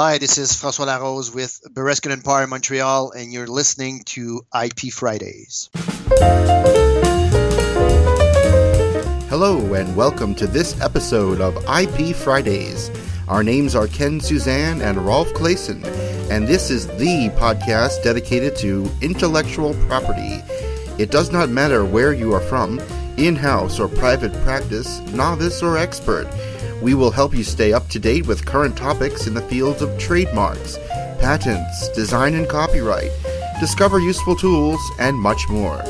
Hi, this is Francois Larose with Bereskin and Parr Montreal, and you're listening to IP Fridays. Hello, and welcome to this episode of IP Fridays. Our names are Ken Suzanne and Rolf Claessen, and this is the podcast dedicated to intellectual property. It does not matter where you are from, in house or private practice, novice or expert. We will help you stay up to date with current topics in the fields of trademarks, patents, design and copyright, discover useful tools, and much more.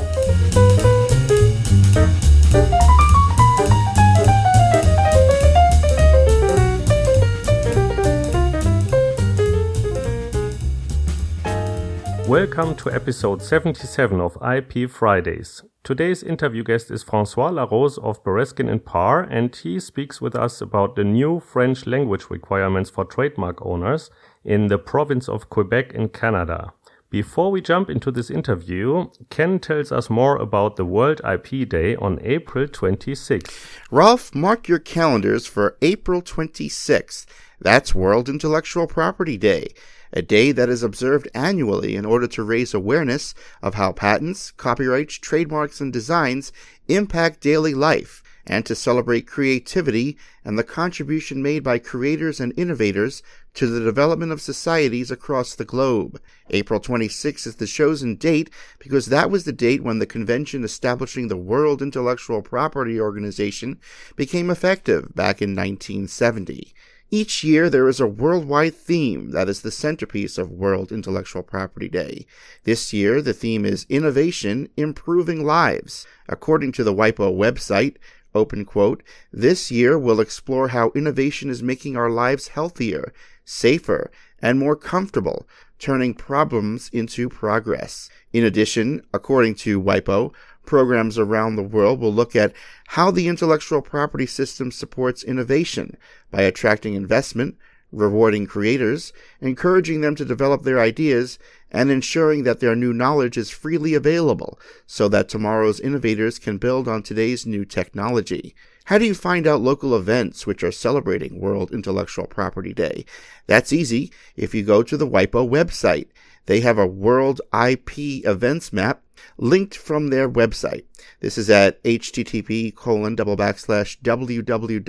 Welcome to episode 77 of IP Fridays. Today's interview guest is Francois Larose of Bereskin and Parr, and he speaks with us about the new French language requirements for trademark owners in the province of Quebec in Canada. Before we jump into this interview, Ken tells us more about the World IP Day on April 26th. Rolf, mark your calendars for April 26th. That's World Intellectual Property Day a day that is observed annually in order to raise awareness of how patents, copyrights, trademarks, and designs impact daily life, and to celebrate creativity and the contribution made by creators and innovators to the development of societies across the globe. April 26 is the chosen date because that was the date when the convention establishing the World Intellectual Property Organization became effective back in 1970. Each year, there is a worldwide theme that is the centerpiece of World Intellectual Property Day. This year, the theme is Innovation Improving Lives. According to the WIPO website, open quote, this year we'll explore how innovation is making our lives healthier, safer, and more comfortable, turning problems into progress. In addition, according to WIPO, programs around the world will look at how the intellectual property system supports innovation by attracting investment, rewarding creators, encouraging them to develop their ideas, and ensuring that their new knowledge is freely available so that tomorrow's innovators can build on today's new technology. How do you find out local events which are celebrating World Intellectual Property Day? That's easy if you go to the WIPO website. They have a World IP events map linked from their website. This is at http colon double backslash www.wipo.int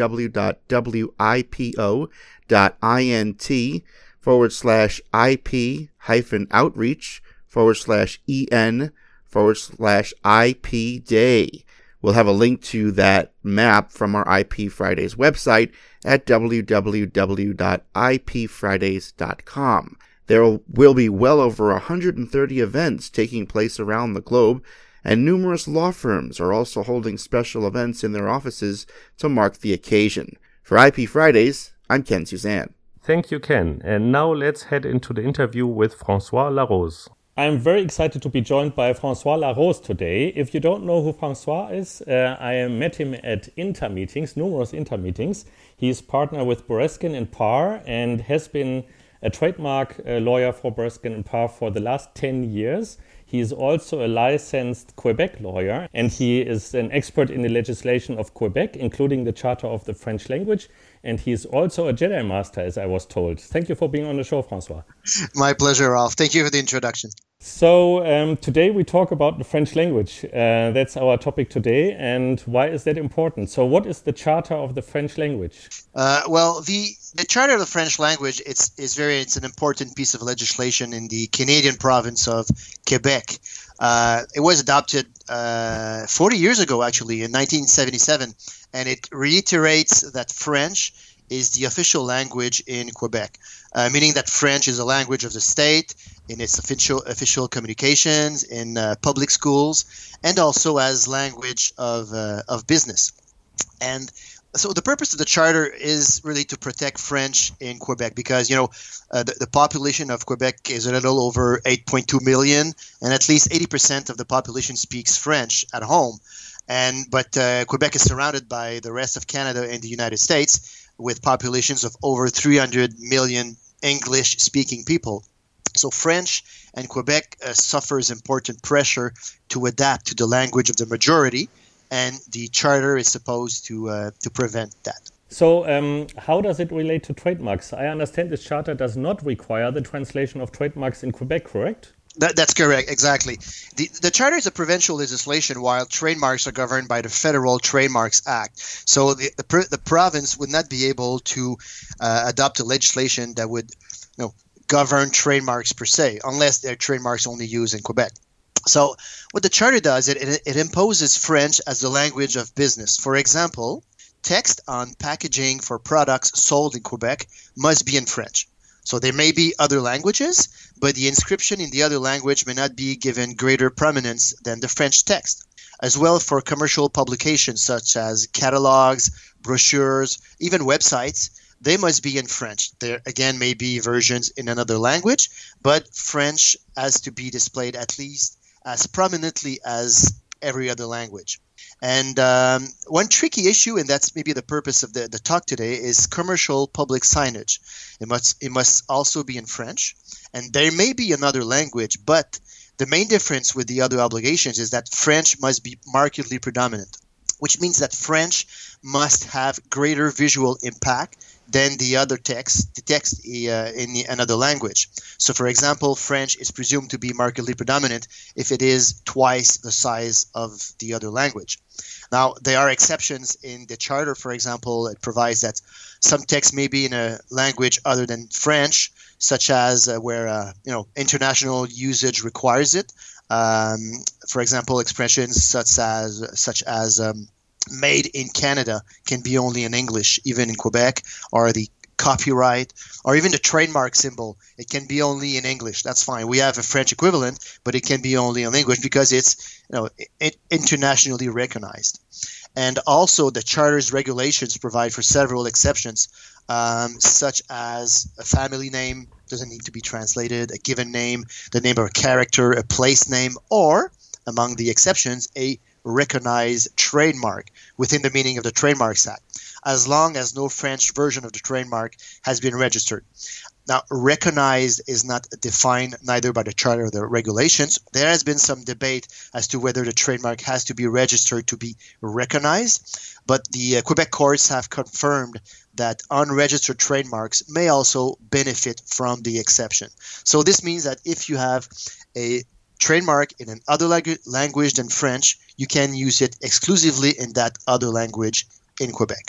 forward slash IP hyphen outreach forward slash en forward slash IP day. We'll have a link to that map from our IP Fridays website at www.ipfridays.com. There will be well over 130 events taking place around the globe, and numerous law firms are also holding special events in their offices to mark the occasion. For IP Fridays, I'm Ken Suzanne. Thank you, Ken. And now let's head into the interview with Francois Larose. I'm very excited to be joined by Francois Larose today. If you don't know who Francois is, uh, I met him at INTA meetings, numerous INTA meetings. He's partner with Bereskin and Parr and has been a trademark uh, lawyer for Bereskin and Parr for the last 10 years. He is also a licensed Quebec lawyer, and he is an expert in the legislation of Quebec, including the Charter of the French language. And he is also a Jedi Master, as I was told. Thank you for being on the show, Francois. My pleasure, Ralph. Thank you for the introduction. So, um, today we talk about the French language. Uh, that's our topic today. And why is that important? So, what is the Charter of the French language? Uh, well, the the Charter of the French language it's is very it's an important piece of legislation in the Canadian province of Quebec. Uh, it was adopted uh, 40 years ago, actually, in 1977, and it reiterates that French is the official language in Quebec, uh, meaning that French is a language of the state in its official official communications in uh, public schools, and also as language of uh, of business. And so the purpose of the charter is really to protect French in Quebec because you know uh, the, the, population of Quebec is a little over 8.2 million, and at least 80% of the population speaks French at home. And but uh, Quebec is surrounded by the rest of Canada and the United States with populations of over 300 million English-speaking people. So French and Quebec uh, suffers important pressure to adapt to the language of the majority and the charter is supposed to uh, to prevent that. So, um, how does it relate to trademarks? I understand this charter does not require the translation of trademarks in Quebec, correct? That, that's correct, exactly. The, the charter is a provincial legislation, while trademarks are governed by the Federal Trademarks Act. So the, the, the province would not be able to uh, adopt a legislation that would you know, govern trademarks per se, unless they're trademarks only used in Quebec. So what the charter does, it, it, it imposes French as the language of business. For example, text on packaging for products sold in Quebec must be in French. So there may be other languages, but the inscription in the other language may not be given greater prominence than the French text. As well for commercial publications such as catalogs, brochures, even websites, they must be in French. There again may be versions in another language, but French has to be displayed at least as prominently as every other language. And um, one tricky issue, and that's maybe the purpose of the, the talk today, is commercial public signage. It must it must also be in French, and there may be another language, but the main difference with the other obligations is that French must be markedly predominant, which means that French must have greater visual impact than the other text, the text uh, in the, another language. So, for example, French is presumed to be markedly predominant if it is twice the size of the other language. Now, there are exceptions in the charter. For example, it provides that some text may be in a language other than French, such as uh, where uh, you know international usage requires it. Um, for example, expressions such as such as um, "made in Canada" can be only in English, even in Quebec, or the copyright or even the trademark symbol. It can be only in english. That's fine. We have a french equivalent but it can be only in english because it's you know it, internationally recognized. And also the charter's regulations provide for several exceptions um, such as a family name doesn't need to be translated a given name the name of a character a place name or among the exceptions a recognized trademark within the meaning of the trademarks act as long as no French version of the trademark has been registered. Now, recognized is not defined neither by the charter or the regulations. There has been some debate as to whether the trademark has to be registered to be recognized, but the uh, Quebec courts have confirmed that unregistered trademarks may also benefit from the exception. So this means that if you have a trademark in an another language than French, you can use it exclusively in that other language in Quebec.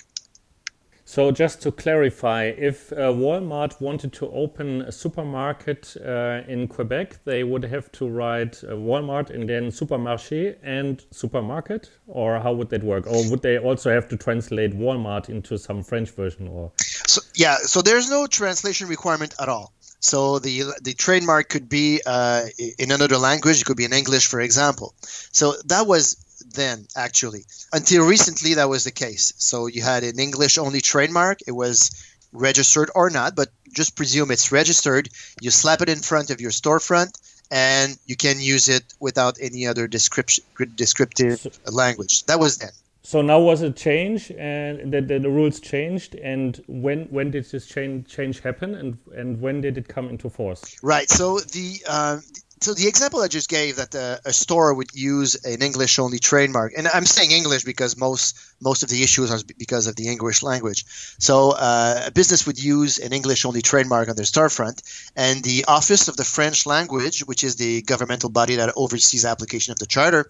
So just to clarify, if uh, Walmart wanted to open a supermarket uh, in Quebec, they would have to write uh, Walmart and then supermarché and supermarket, or how would that work? Or would they also have to translate Walmart into some French version? Or so, yeah, so there's no translation requirement at all. So the the trademark could be uh, in another language. It could be in English, for example. So that was then actually. Until recently that was the case. So you had an english only trademark. It was registered or not but just presume it's registered. You slap it in front of your storefront and you can use it without any other description descriptive language. That was then. So now was a change and the, the, the, rules changed and when when did this change change happen and and when did it come into force? Right. So the uh, so the example I just gave that the, a store would use an English only trademark, and I'm saying English because most most of the issues are because of the English language. So uh, a business would use an English only trademark on their storefront, and the Office of the French Language, which is the governmental body that oversees application of the charter,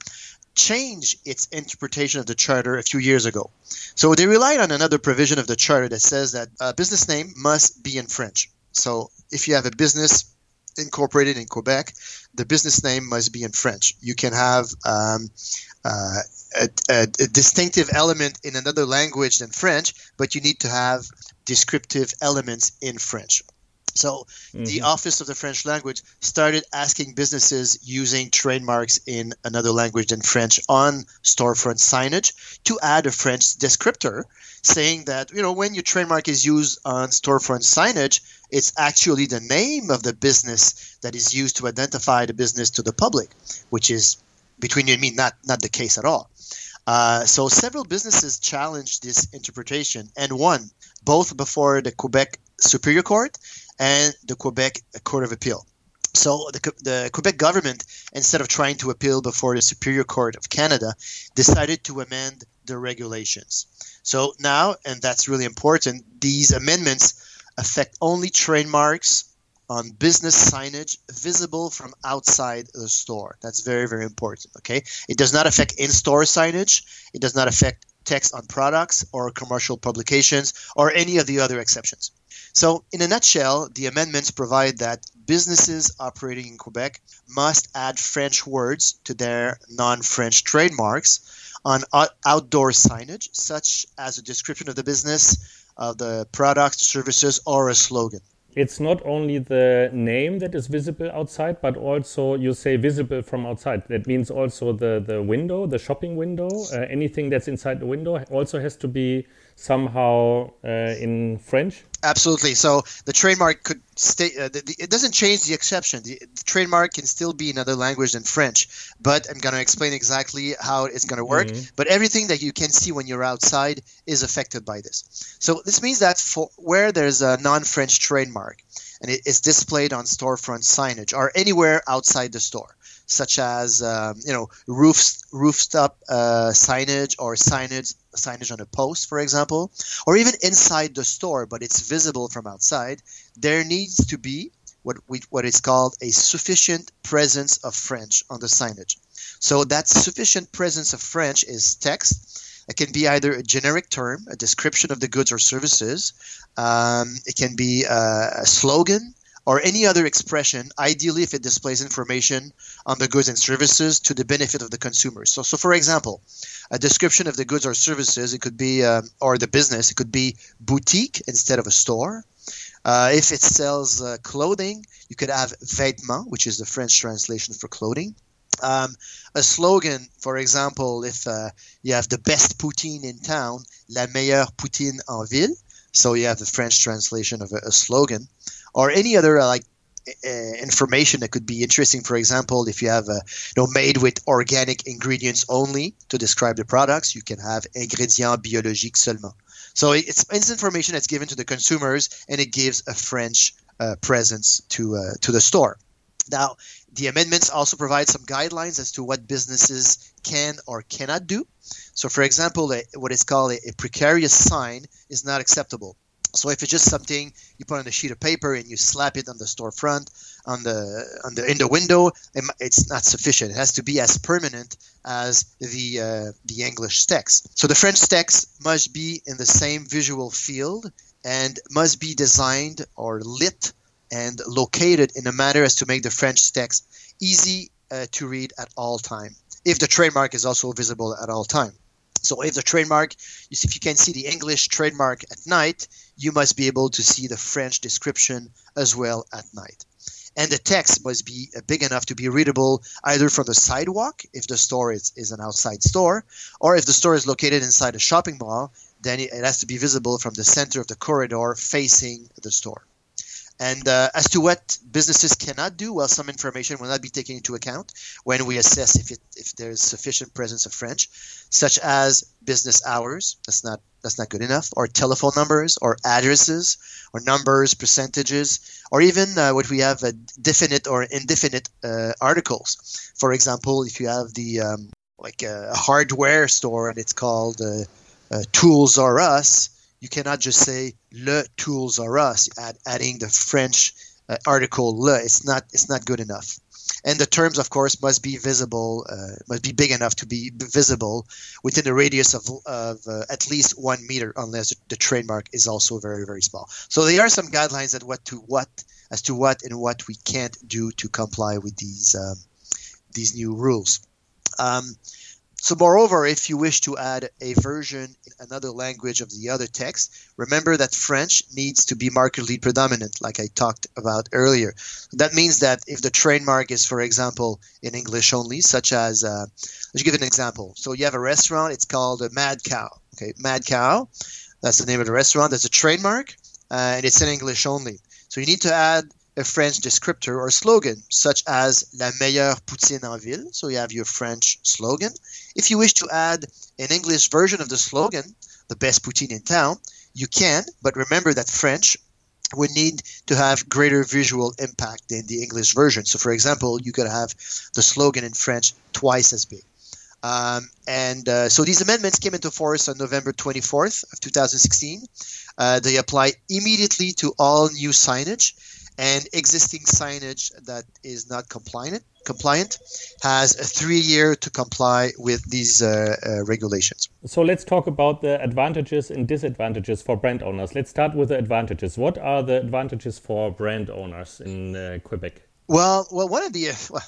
changed its interpretation of the charter a few years ago. So they relied on another provision of the charter that says that a business name must be in French. So if you have a business incorporated in Quebec, the business name must be in French. You can have um, uh, a, a, a, distinctive element in another language than French, but you need to have descriptive elements in French. So mm-hmm. the Office of the French Language started asking businesses using trademarks in another language than French on storefront signage to add a French descriptor saying that you know when your trademark is used on storefront signage it's actually the name of the business that is used to identify the business to the public which is between you and me not not the case at all uh, so several businesses challenged this interpretation and won both before the quebec superior court and the quebec court of appeal so the, the quebec government instead of trying to appeal before the superior court of canada decided to amend the regulations. So now, and that's really important, these amendments affect only trademarks on business signage visible from outside the store. That's very, very important. Okay. It does not affect in store signage, it does not affect text on products or commercial publications or any of the other exceptions. So, in a nutshell, the amendments provide that businesses operating in Quebec must add French words to their non French trademarks on outdoor signage, such as a description of the business, of the products, services, or a slogan it's not only the name that is visible outside, but also you say visible from outside. That means also the, the window, the shopping window, uh, anything that's inside the window also has to be somehow uh, in French. Absolutely. So the trademark could stay. Uh, the, the, it doesn't change the exception. The, the, trademark can still be another language than French. But I'm going to explain exactly how it's going to work. Mm-hmm. But everything that you can see when you're outside is affected by this. So this means that for where there's a non-French trademark and it is displayed on storefront signage or anywhere outside the store, such as um, you know roofs, rooftop uh, signage or signage signage on a post, for example, or even inside the store, but it's visible from outside, there needs to be what we, what is called a sufficient presence of French on the signage. So that sufficient presence of French is text. It can be either a generic term, a description of the goods or services. Um, it can be a, a slogan, or any other expression, ideally if it displays information on the goods and services to the benefit of the consumer. So, so for example, a description of the goods or services, it could be, um, or the business, it could be boutique instead of a store. Uh, if it sells uh, clothing, you could have vêtements, which is the French translation for clothing. Um, a slogan, for example, if uh, you have the best poutine in town, la meilleure poutine en ville. So you have the French translation of a, a slogan or any other uh, like uh, information that could be interesting. For example, if you have a you know made with organic ingredients only to describe the products, you can have ingrédients biologiques seulement. So it's, it's information that's given to the consumers, and it gives a French uh, presence to uh, to the store. Now, the amendments also provide some guidelines as to what businesses can or cannot do. So, for example, a, what is called a, a precarious sign is not acceptable. So if it's just something you put on a sheet of paper and you slap it on the storefront, on the on the in the window, it's not sufficient. It has to be as permanent as the uh, the English text. So the French text must be in the same visual field and must be designed or lit and located in a manner as to make the French text easy uh, to read at all time. If the trademark is also visible at all time. So if the trademark, if you can see the English trademark at night, you must be able to see the French description as well at night. And the text must be uh, big enough to be readable either from the sidewalk, if the store is, is an outside store, or if the store is located inside a shopping mall, then it has to be visible from the center of the corridor facing the store. And uh, as to what businesses cannot do, well, some information will not be taken into account when we assess if, it, if there's sufficient presence of French, such as business hours. That's not that's not good enough. Or telephone numbers, or addresses, or numbers, percentages, or even uh, what we have uh, definite or indefinite uh, articles. For example, if you have the um, like a hardware store and it's called uh, uh, Tools R Us you cannot just say le tools are us, add, adding the French uh, article le. It's not it's not good enough. And the terms, of course, must be visible, uh, must be big enough to be visible within a radius of, of uh, at least one meter, unless the trademark is also very, very small. So there are some guidelines at what to what as to what and what we can't do to comply with these um, these new rules. Um, so, moreover, if you wish to add a version in another language of the other text, remember that French needs to be markedly predominant, like I talked about earlier. That means that if the trademark is, for example, in English only, such as, uh, let's give an example. So, you have a restaurant, it's called Mad Cow. Okay, Mad Cow, that's the name of the restaurant. That's a trademark, uh, and it's in English only. So, you need to add a French descriptor or slogan, such as La meilleure poutine en ville. So you have your French slogan. If you wish to add an English version of the slogan, the best poutine in town, you can, but remember that French would need to have greater visual impact than the English version. So, for example, you could have the slogan in French twice as big. Um, and uh, so these amendments came into force on November 24th of 2016. Uh, they apply immediately to all new signage and existing signage that is not compliant compliant has a three year to comply with these uh, uh, regulations. So let's talk about the advantages and disadvantages for brand owners. Let's start with the advantages. What are the advantages for brand owners in uh, Quebec? Well, well, one of the well,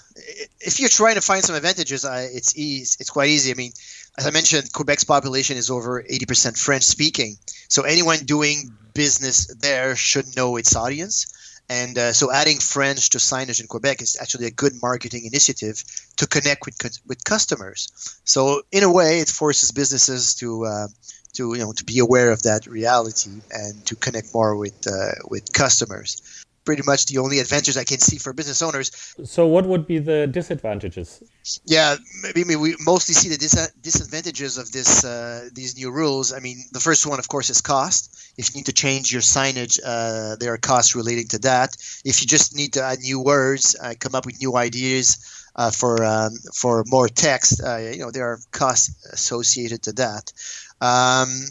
if you're trying to find some advantages, uh, it's easy. It's quite easy. I mean, as I mentioned, Quebec's population is over 80% French speaking, so anyone doing business there should know its audience. And uh, so, adding French to signage in Quebec is actually a good marketing initiative to connect with with customers. So, in a way, it forces businesses to uh, to you know to be aware of that reality and to connect more with uh, with customers pretty much the only advantages I can see for business owners. So, what would be the disadvantages? Yeah, maybe we mostly see the dis- disadvantages of this uh, these new rules. I mean, the first one, of course, is cost. If you need to change your signage, uh, there are costs relating to that. If you just need to add new words, uh, come up with new ideas uh, for um, for more text, uh, you know, there are costs associated to that. Um,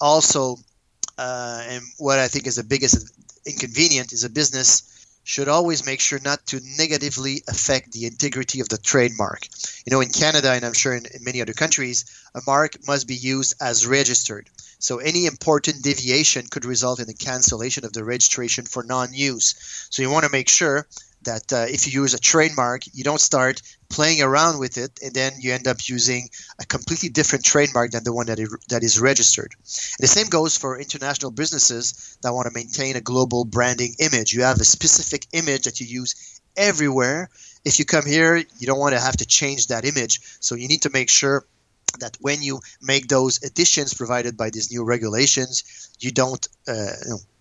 also, uh, and what I think is the biggest inconvenient is a business should always make sure not to negatively affect the integrity of the trademark. You know, in Canada, and I'm sure in, in, many other countries, a mark must be used as registered. So any important deviation could result in the cancellation of the registration for non use. So you want to make sure that uh, if you use a trademark, you don't start playing around with it and then you end up using a completely different trademark than the one that is, that is registered. And the same goes for international businesses that want to maintain a global branding image. You have a specific image that you use everywhere. If you come here, you don't want to have to change that image. So you need to make sure that when you make those additions provided by these new regulations, you don't uh,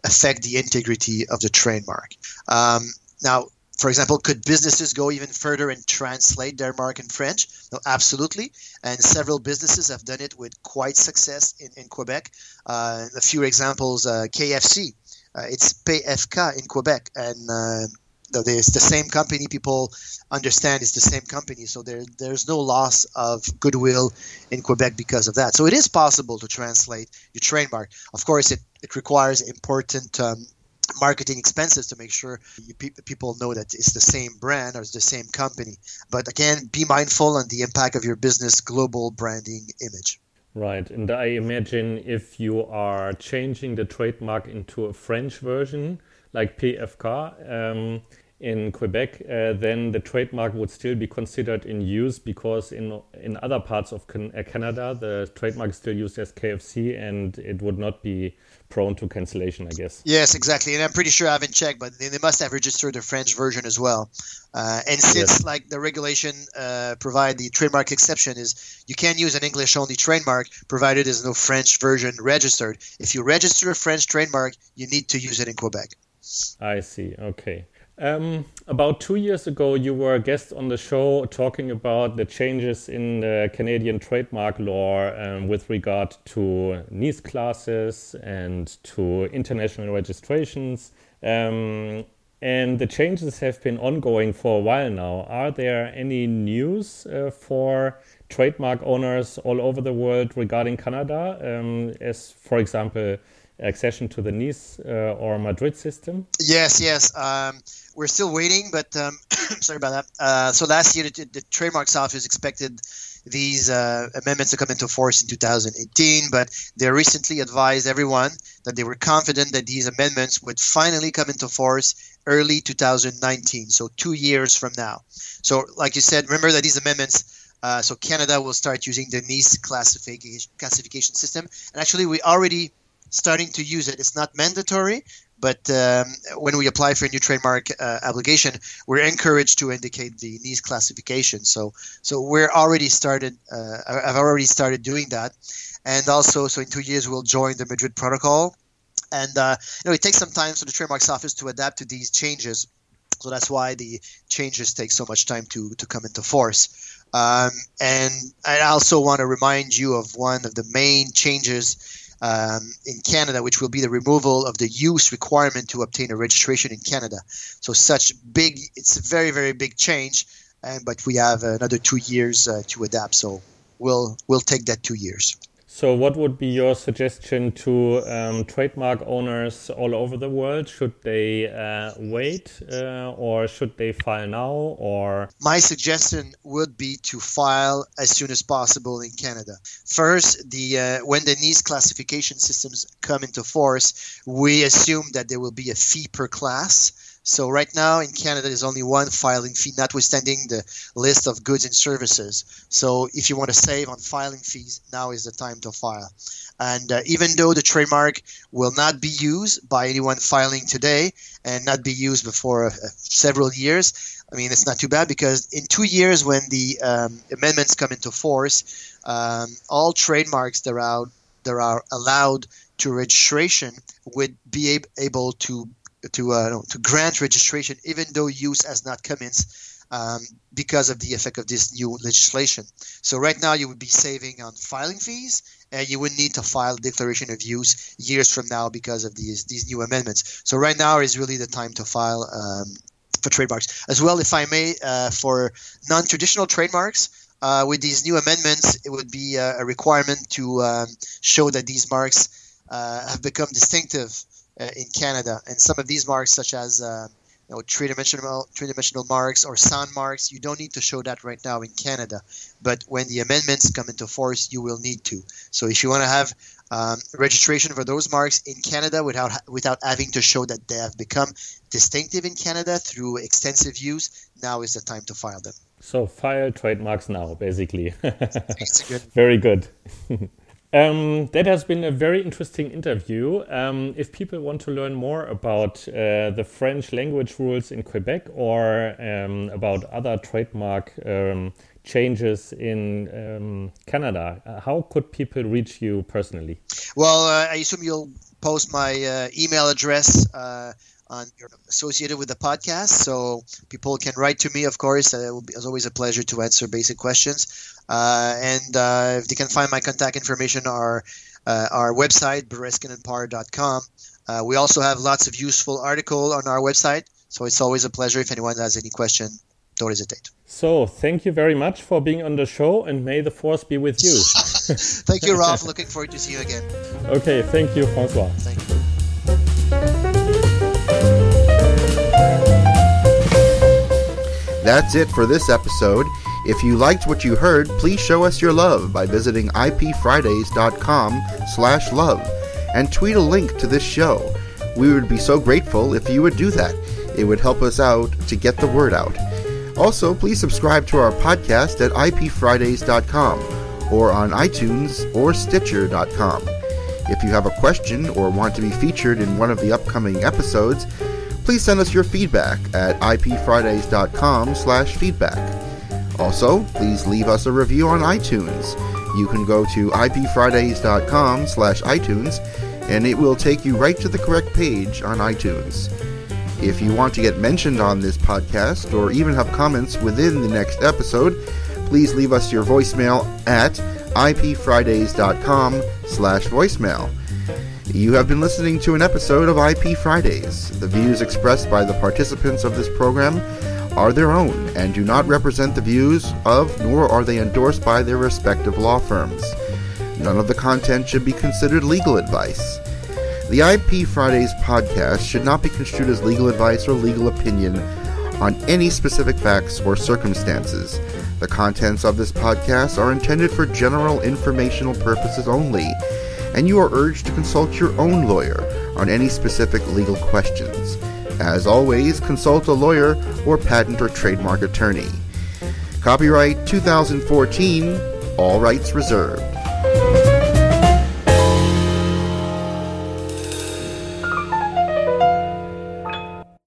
affect the integrity of the trademark. Um, now, for example, could businesses go even further and translate their mark in French? No, absolutely. And several businesses have done it with quite success in, in Quebec. Uh, a few examples uh, KFC, uh, it's PFK in Quebec. And uh, it's the same company, people understand it's the same company. So there, there's no loss of goodwill in Quebec because of that. So it is possible to translate your trademark. Of course, it, it requires important um, marketing expenses to make sure you, people know that it's the same brand or it's the same company. But again, be mindful on the impact of your business global branding image. Right. And I imagine if you are changing the trademark into a French version, like PFK, um, in Quebec, uh, then the trademark would still be considered in use because in in other parts of can- uh, Canada, the trademark is still used as KFC, and it would not be prone to cancellation, I guess. Yes, exactly. And I'm pretty sure I haven't checked, but they, they must have registered the French version as well. Uh, and since yes. like the regulation uh, provide the trademark exception is you can use an English only trademark provided there's no French version registered. If you register a French trademark, you need to use it in Quebec. I see. Okay. Um, about two years ago, you were a guest on the show talking about the changes in the Canadian trademark law um, with regard to Nice classes and to international registrations. Um, and the changes have been ongoing for a while now. Are there any news uh, for trademark owners all over the world regarding Canada, um, as, for example, accession to the Nice uh, or Madrid system? Yes, yes. Um, we're still waiting, but um, sorry about that. Uh, so last year, the, the, trademarks office expected these uh, amendments to come into force in 2018, but they recently advised everyone that they were confident that these amendments would finally come into force early 2019, so two years from now. So, like you said, remember that these amendments. Uh, so Canada will start using the Nice classification classification system, and actually we already starting to use it. It's not mandatory, but um, when we apply for a new trademark uh, application, we're encouraged to indicate the Nice classification. So, so we're already started. Uh, I've already started doing that, and also, so in two years we'll join the Madrid Protocol, and uh, you know it takes some time for the trademarks office to adapt to these changes. So that's why the changes take so much time to to come into force. Um, and I also want to remind you of one of the main changes um, in Canada, which will be the removal of the use requirement to obtain a registration in Canada. So such big, it's a very very big change, and but we have another two years uh, to adapt. So we'll we'll take that two years. So, what would be your suggestion to um, trademark owners all over the world? Should they uh, wait uh, or should they file now? Or my suggestion would be to file as soon as possible in Canada. First, the uh, when the Nice classification systems come into force, we assume that there will be a fee per class so right now in Canada, there's only one filing fee, notwithstanding the list of goods and services. So if you want to save on filing fees, now is the time to file. And uh, even though the trademark will not be used by anyone filing today and not be used before uh, several years, I mean it's not too bad because in two years, when the um, amendments come into force, um, all trademarks that are that are allowed to registration would be able to to uh, to grant registration even though use has not commenced um, because of the effect of this new legislation. So right now you would be saving on filing fees and you would need to file declaration of use years from now because of these these new amendments. So right now is really the time to file um, for trademarks as well. If I may, uh, for non-traditional trademarks. Uh, with these new amendments, it would be uh, a requirement to um, show that these marks uh, have become distinctive uh, in Canada. And some of these marks, such as uh, you know, three-dimensional three-dimensional marks or sound marks, you don't need to show that right now in Canada. But when the amendments come into force, you will need to. So if you want to have um, registration for those marks in Canada without without having to show that they have become distinctive in Canada through extensive use, now is the time to file them. So file trademarks now, basically. Very good. Um, that has been a very interesting interview. Um, if people want to learn more about uh, the French language rules in Quebec or um, about other trademark um, changes in um, Canada, uh, how could people reach you personally? Well, uh, I assume you'll post my uh, email address on associated with the podcast, so people can write to me. Of course, uh, it will be, it's always a pleasure to answer basic questions. Uh, and uh, if they can find my contact information, our uh, our website, bereskinandparr.com. Uh, we also have lots of useful article on our website, so it's always a pleasure. If anyone has any question, don't hesitate. So, thank you very much for being on the show, and may the force be with you. thank you, Ralph. Looking forward to see you again. Okay, thank you, Francois. Thank you. That's it for this episode. If you liked what you heard, please show us your love by visiting ipfridays.com slash love and tweet a link to this show. We would be so grateful if you would do that. It would help us out to get the word out. Also, please subscribe to our podcast at ipfridays.com or on iTunes or Stitcher.com. If you have a question or want to be featured in one of the upcoming episodes, please send us your feedback at ipfridays.com slash feedback. Also, please leave us a review on iTunes. You can go to ipfridays.com slash iTunes and it will take you right to the correct page on iTunes. If you want to get mentioned on this podcast or even have comments within the next episode, please leave us your voicemail at ipfridays.com slash voicemail. You have been listening to an episode of IP Fridays. The views expressed by the participants of this program are their own and do not represent the views of, nor are they endorsed by their respective law firms. None of the content should be considered legal advice. The IP Fridays podcast should not be construed as legal advice or legal opinion on any specific facts or circumstances. The contents of this podcast are intended for general informational purposes only, and you are urged to consult your own lawyer on any specific legal questions. As always, consult a lawyer or patent or trademark attorney. Copyright 2014, all rights reserved.